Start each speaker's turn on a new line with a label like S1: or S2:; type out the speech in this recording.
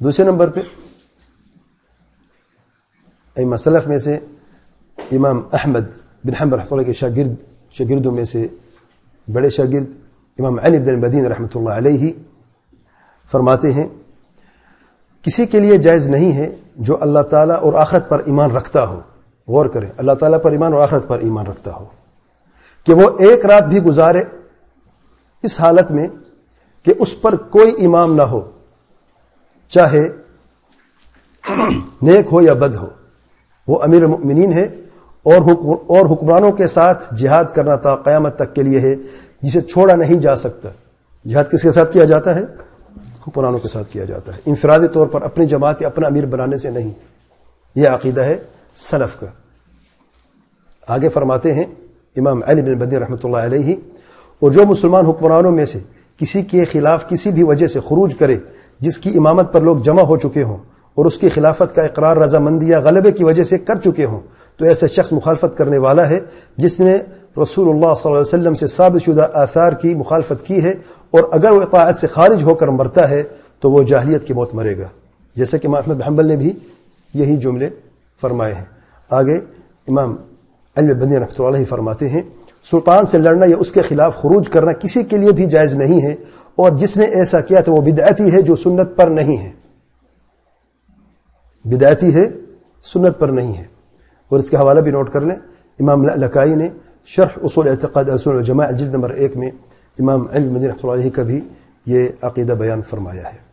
S1: دوسرے نمبر پہ ام سلف میں سے امام احمد بن حمب رحمۃ اللہ کے شاگرد، شاگردوں میں سے بڑے شاگرد امام علی بن المدین رحمۃ اللہ علیہ فرماتے ہیں، کسی کے لیے جائز نہیں ہے جو اللہ تعالیٰ اور آخرت پر ایمان رکھتا ہو۔ غور کرے اللہ تعالیٰ پر ایمان اور آخرت پر ایمان رکھتا ہو۔ کہ وہ ایک رات بھی گزارے اس حالت میں کہ اس پر کوئی امام نہ ہو۔ چاہے نیک ہو یا بد ہو، وہ امیر المؤمنین ہے اور حکمرانوں کے ساتھ جہاد کرنا تھا قیامت تک کے لیے ہے، جسے چھوڑا نہیں جا سکتا۔ جہاد کس کے ساتھ کیا جاتا ہے؟ حکمرانوں کے ساتھ کیا جاتا ہے۔ انفرادی طور پر اپنی جماعت یا اپنا امیر بنانے سے نہیں۔ یہ عقیدہ ہے سلف کا۔ آگے فرماتے ہیں امام علی بن بدی رحمۃ اللہ علیہ۔ اور جو مسلمان حکمرانوں میں سے کسی کے خلاف کسی بھی وجہ سے خروج کرے جس کی امامت پر لوگ جمع ہو چکے ہوں اور اس کی خلافت کا اقرار رضامندی یا غلبے کی وجہ سے کر چکے ہوں، تو ایسے شخص مخالفت کرنے والا ہے جس نے رسول اللہ صلی اللہ علیہ وسلم سے ثابت شدہ آثار کی مخالفت کی ہے اور اگر وہ اطاعت سے خارج ہو کر مرتا ہے تو وہ جاہلیت کی موت مرے گا۔ جیسے کہ امام احمد حنبل نے بھی یہی جملے فرمائے ہیں۔ آگے امام علم بندی رحمۃ اللہ فرماتے ہیں، سلطان سے لڑنا یا اس کے خلاف خروج کرنا کسی کے لیے بھی جائز نہیں ہے، اور جس نے ایسا کیا تو وہ بدعتی ہے جو سنت پر نہیں ہے۔ بدعتی ہے، سنت پر نہیں ہے۔ اور اس کا حوالہ بھی نوٹ کر لیں، امام لکائی نے شرح اصول اعتقاد اصول جماع جلد نمبر ایک میں امام علم مدین رحمۃ اللہ کا بھی یہ عقیدہ بیان فرمایا ہے۔